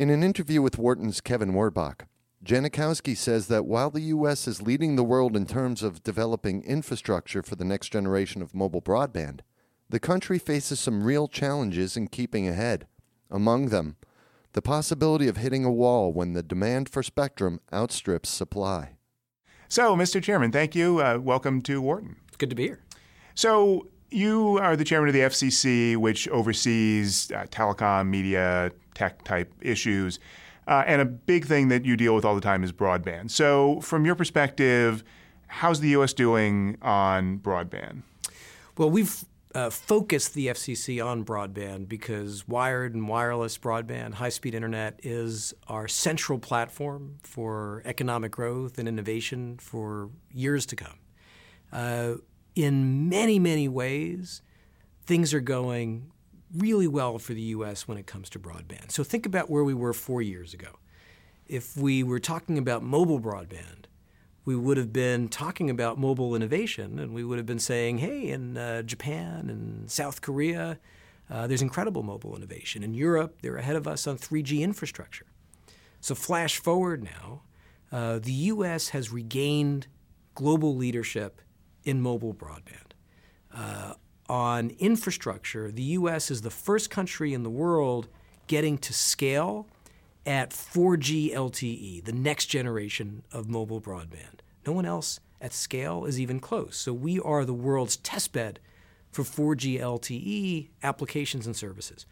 In an interview with Wharton's Kevin Werbach, Genachowski says that while the U.S. is leading the world in terms of developing infrastructure for the next generation of mobile broadband, the country faces some real challenges in keeping ahead. Among them, the possibility of hitting a wall when the demand for spectrum outstrips supply. So, Mr. Chairman, thank you. Uh, welcome to Wharton. It's good to be here. So, you are the chairman of the FCC, which oversees uh, telecom, media, tech type issues. Uh, and a big thing that you deal with all the time is broadband. So, from your perspective, how's the U.S. doing on broadband? Well, we've uh, focused the FCC on broadband because wired and wireless broadband, high speed internet, is our central platform for economic growth and innovation for years to come. In many, many ways, things are going really well for the U.S. when it comes to broadband. So think about where we were four years ago. If we were talking about mobile broadband, we would have been talking about mobile innovation and we would have been saying, hey, in uh, Japan and South Korea, uh, there's incredible mobile innovation. In Europe, they're ahead of us on 3G infrastructure. So, flash forward now, uh, the US has regained global leadership in mobile broadband. Uh, on infrastructure, the US is the first country in the world getting to scale at 4G LTE, the next generation of mobile broadband. No one else at scale is even close. So we are the world's testbed for 4G LTE applications and services.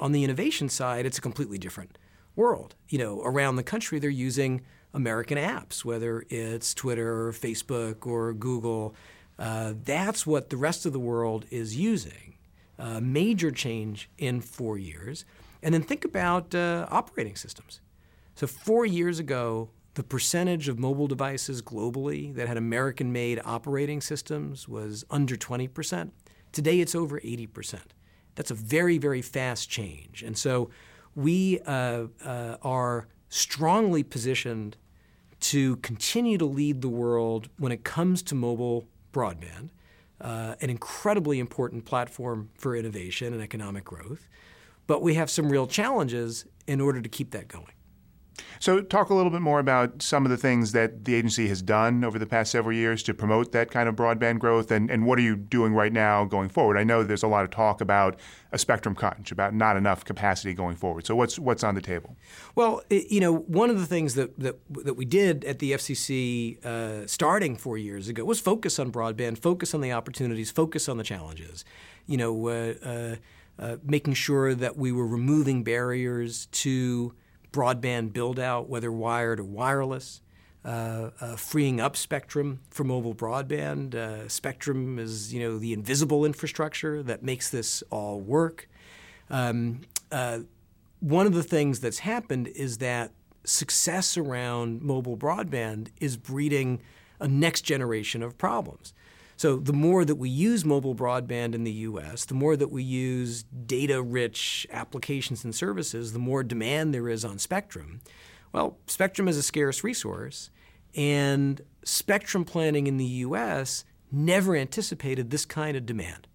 On the innovation side, it's a completely different world. You know, around the country, they're using American apps, whether it's Twitter, or Facebook, or Google. Uh, that's what the rest of the world is using. Uh, major change in four years. And then think about uh, operating systems. So, four years ago, the percentage of mobile devices globally that had American made operating systems was under 20%. Today, it's over 80%. That's a very, very fast change. And so, we uh, uh, are strongly positioned to continue to lead the world when it comes to mobile broadband, uh, an incredibly important platform for innovation and economic growth. But we have some real challenges in order to keep that going. So, talk a little bit more about some of the things that the agency has done over the past several years to promote that kind of broadband growth, and, and what are you doing right now going forward? I know there's a lot of talk about a spectrum crunch, about not enough capacity going forward. So, what's what's on the table? Well, you know, one of the things that that, that we did at the FCC uh, starting four years ago was focus on broadband, focus on the opportunities, focus on the challenges. You know. Uh, uh, uh, making sure that we were removing barriers to broadband build out, whether wired or wireless, uh, uh, freeing up spectrum for mobile broadband. Uh, spectrum is you know the invisible infrastructure that makes this all work. Um, uh, one of the things that's happened is that success around mobile broadband is breeding a next generation of problems. So the more that we use mobile broadband in the US, the more that we use data rich applications and services, the more demand there is on spectrum. Well, spectrum is a scarce resource, and spectrum planning in the US never anticipated this kind of demand.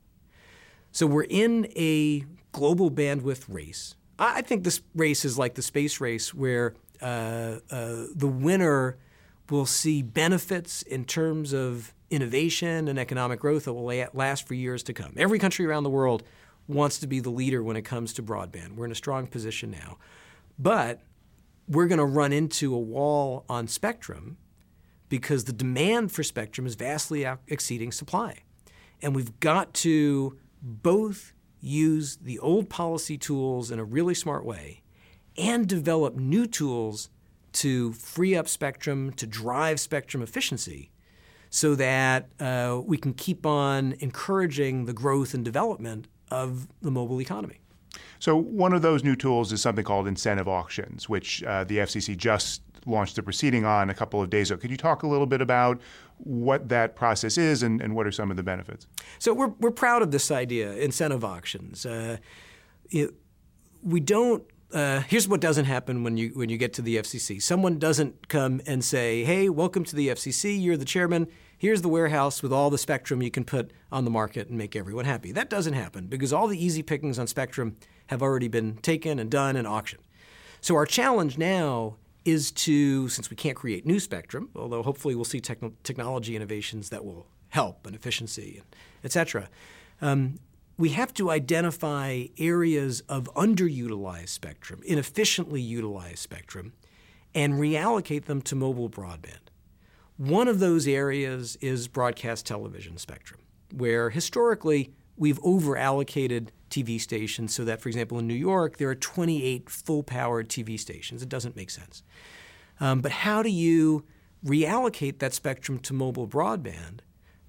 So we're in a global bandwidth race. I think this race is like the space race, where uh, uh, the winner will see benefits in terms of innovation and economic growth that will last for years to come. Every country around the world wants to be the leader when it comes to broadband. We're in a strong position now. But we're going to run into a wall on spectrum because the demand for spectrum is vastly exceeding supply. And we've got to both use the old policy tools in a really smart way and develop new tools to free up spectrum, to drive spectrum efficiency so that uh, we can keep on encouraging the growth and development of the mobile economy. So, one of those new tools is something called incentive auctions, which uh, the FCC just launched a proceeding on a couple of days ago. Could you talk a little bit about what that process is and, and what are some of the benefits? So, we're, we're proud of this idea, incentive auctions. Uh, it, we don't uh, here's what doesn't happen when you when you get to the FCC. Someone doesn't come and say, "Hey, welcome to the FCC. You're the chairman. Here's the warehouse with all the spectrum you can put on the market and make everyone happy." That doesn't happen because all the easy pickings on spectrum have already been taken and done and auctioned. So our challenge now is to, since we can't create new spectrum, although hopefully we'll see techn- technology innovations that will help and efficiency, and et cetera. Um, we have to identify areas of underutilized spectrum, inefficiently utilized spectrum, and reallocate them to mobile broadband. One of those areas is broadcast television spectrum, where historically we've overallocated TV stations so that, for example, in New York, there are 28 full powered TV stations. It doesn't make sense. Um, but how do you reallocate that spectrum to mobile broadband,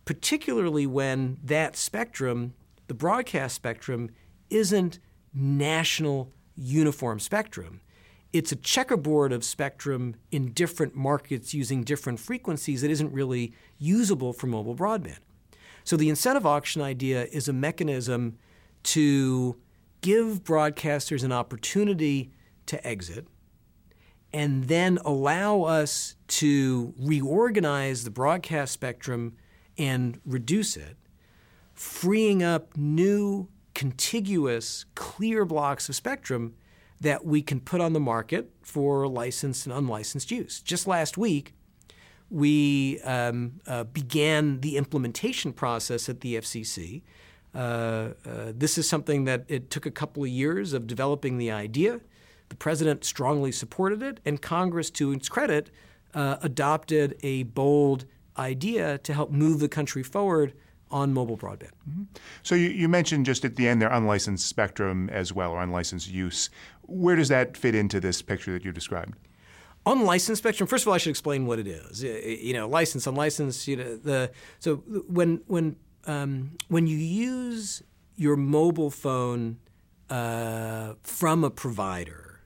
particularly when that spectrum the broadcast spectrum isn't national uniform spectrum. It's a checkerboard of spectrum in different markets using different frequencies that isn't really usable for mobile broadband. So the incentive auction idea is a mechanism to give broadcasters an opportunity to exit and then allow us to reorganize the broadcast spectrum and reduce it freeing up new, contiguous, clear blocks of spectrum that we can put on the market for licensed and unlicensed use. Just last week, we um, uh, began the implementation process at the FCC. Uh, uh, this is something that it took a couple of years of developing the idea. The president strongly supported it, and Congress, to its credit, uh, adopted a bold idea to help move the country forward on mobile broadband. Mm-hmm. So you, you, mentioned just at the end there unlicensed spectrum as well, or unlicensed use. Where does that fit into this picture that you described? Unlicensed spectrum. First of all, I should explain what it is. You know, license, unlicensed. You know, the so when when um, when you use your mobile phone uh, from a provider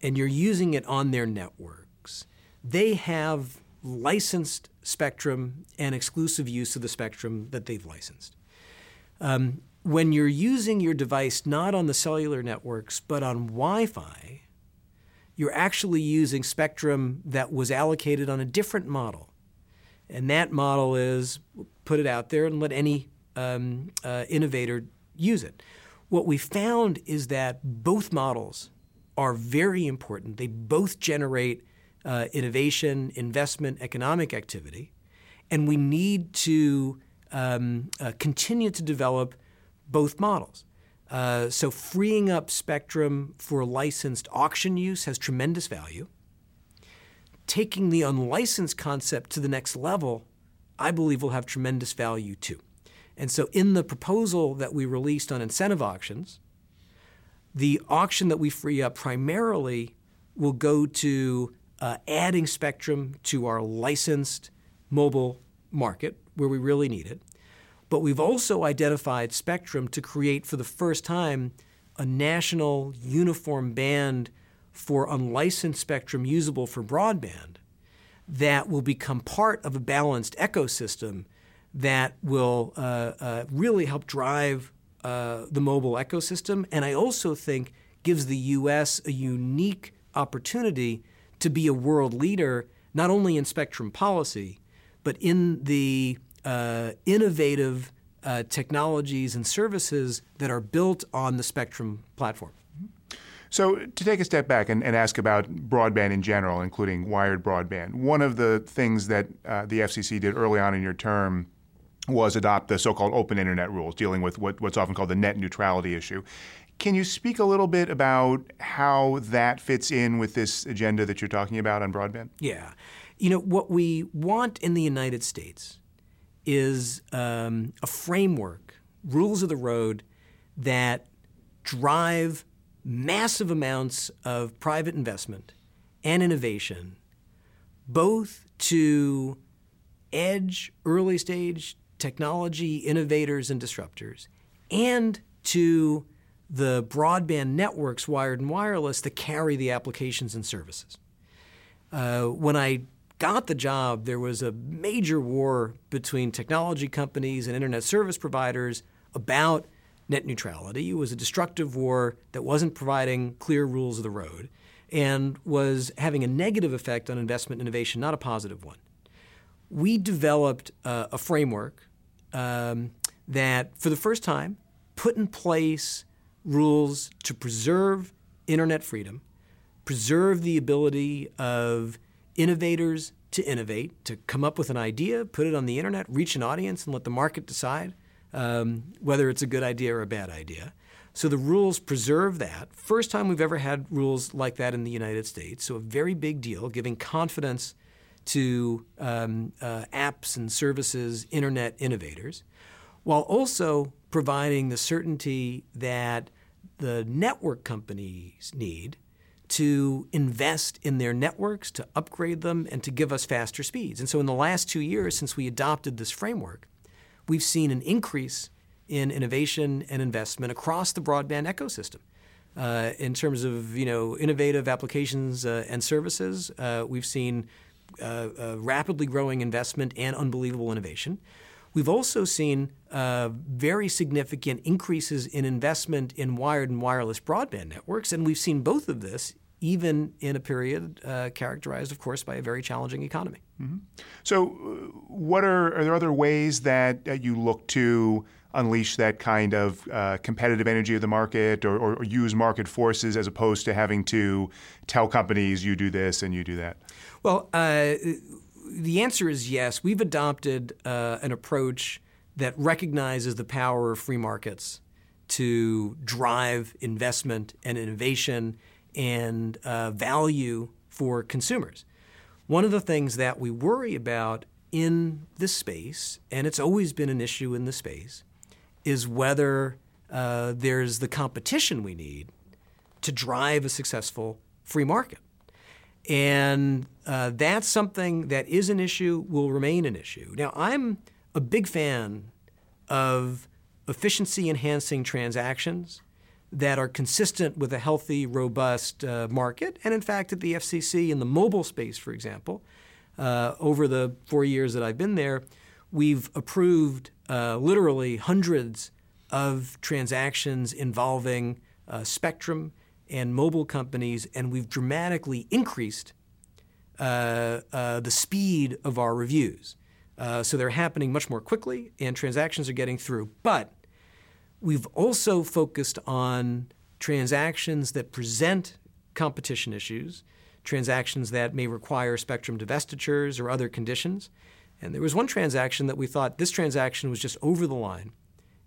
and you're using it on their networks, they have licensed spectrum and exclusive use of the spectrum that they've licensed. Um, when you're using your device not on the cellular networks but on Wi Fi, you're actually using spectrum that was allocated on a different model. And that model is put it out there and let any um, uh, innovator use it. What we found is that both models are very important. They both generate uh, innovation, investment, economic activity. And we need to um, uh, continue to develop both models. Uh, so, freeing up spectrum for licensed auction use has tremendous value. Taking the unlicensed concept to the next level, I believe, will have tremendous value too. And so, in the proposal that we released on incentive auctions, the auction that we free up primarily will go to uh, adding spectrum to our licensed mobile market where we really need it. But we've also identified spectrum to create for the first time a national uniform band for unlicensed spectrum usable for broadband that will become part of a balanced ecosystem that will uh, uh, really help drive uh, the mobile ecosystem. And I also think gives the U.S. a unique opportunity to be a world leader, not only in spectrum policy, but in the uh, innovative uh, technologies and services that are built on the spectrum platform. So, to take a step back and, and, ask about broadband in general, including wired broadband, one of the things that uh, the FCC did early on in your term was adopt the so called open internet rules, dealing with what, what's often called the net neutrality issue. Can you speak a little bit about how that fits in with this agenda that you're talking about on broadband? Yeah. You know, what we want in the United States is um, a framework, rules of the road that drive massive amounts of private investment and innovation, both to edge, early stage technology innovators and disruptors, and to the broadband networks, wired and wireless, to carry the applications and services. Uh, when I got the job, there was a major war between technology companies and internet service providers about net neutrality. It was a destructive war that wasn't providing clear rules of the road and was having a negative effect on investment innovation, not a positive one. We developed uh, a framework um, that, for the first time, put in place rules to preserve internet freedom, preserve the ability of innovators to innovate, to come up with an idea, put it on the internet, reach an audience, and let the market decide um, whether it's a good idea or a bad idea. So the rules preserve that. First time we've ever had rules like that in the United States. So a very big deal, giving confidence to um, uh, apps and services, internet innovators, while also providing the certainty that the network companies need to invest in their networks, to upgrade them, and to give us faster speeds. And so, in the last two years since we adopted this framework, we've seen an increase in innovation and investment across the broadband ecosystem. Uh, in terms of you know innovative applications uh, and services, uh, we've seen uh, rapidly growing investment and unbelievable innovation. We've also seen uh, very significant increases in investment in wired and wireless broadband networks, and we've seen both of this even in a period uh, characterized, of course, by a very challenging economy. Mm-hmm. So, uh, what are are there other ways that, that you look to unleash that kind of uh, competitive energy of the market, or, or, or, use market forces as opposed to having to tell companies you do this and you do that? Well, uh, the answer is yes. We've adopted uh, an approach that recognizes the power of free markets to drive investment and innovation and uh, value for consumers. One of the things that we worry about in this space, and it's always been an issue in the space, is whether uh, there's the competition we need to drive a successful free market. And uh, that's something that is an issue, will remain an issue. Now, I'm a big fan of efficiency enhancing transactions that are consistent with a healthy, robust uh, market. And in fact, at the FCC, in the mobile space, for example, uh, over the four years that I've been there, we've approved uh, literally hundreds of transactions involving uh, spectrum and mobile companies, and we've dramatically increased the speed of our reviews. Uh, so they're happening much more quickly, and transactions are getting through. But we've also focused on transactions that present competition issues, transactions that may require spectrum divestitures or other conditions. And there was one transaction that we thought this transaction was just over the line.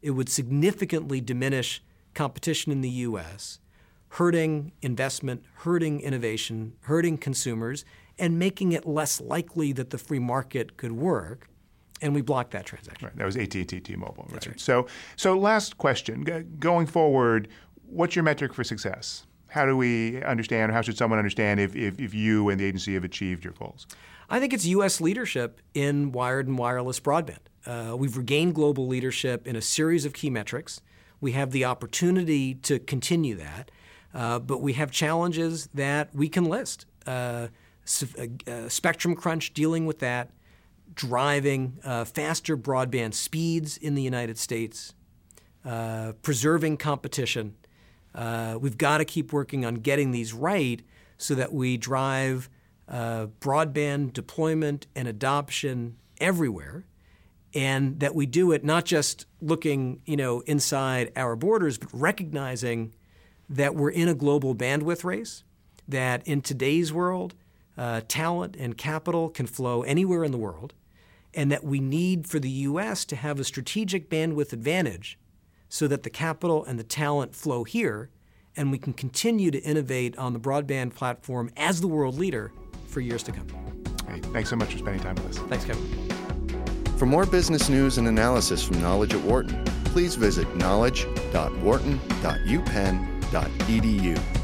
It would significantly diminish competition in the U.S hurting investment, hurting innovation, hurting consumers, and making it less likely that the free market could work. And we blocked that transaction. Right. That was AT&T T-Mobile. Right? right. So, so last question. Going forward, what's your metric for success? How do we understand, or how should someone understand if, if, if you and the agency have achieved your goals? I think it's U.S. leadership in wired and wireless broadband. Uh, we've regained global leadership in a series of key metrics. We have the opportunity to continue that. Uh, but we have challenges that we can list. Uh, uh, spectrum crunch, dealing with that, driving uh, faster broadband speeds in the United States, uh, preserving competition. we've got to keep working on getting these right so that we drive broadband deployment and adoption everywhere and that we do it not just looking you know inside our borders but recognizing that we're in a global bandwidth race, that in today's world, uh, talent and capital can flow anywhere in the world, and that we need for the U.S. to have a strategic bandwidth advantage so that the capital and the talent flow here, and we can continue to innovate on the broadband platform as the world leader for years to come. Hey, thanks so much for spending time with us. Thanks, Kevin. For more business news and analysis from Knowledge at Wharton, please visit knowledge.wharton.upenn.edu edu.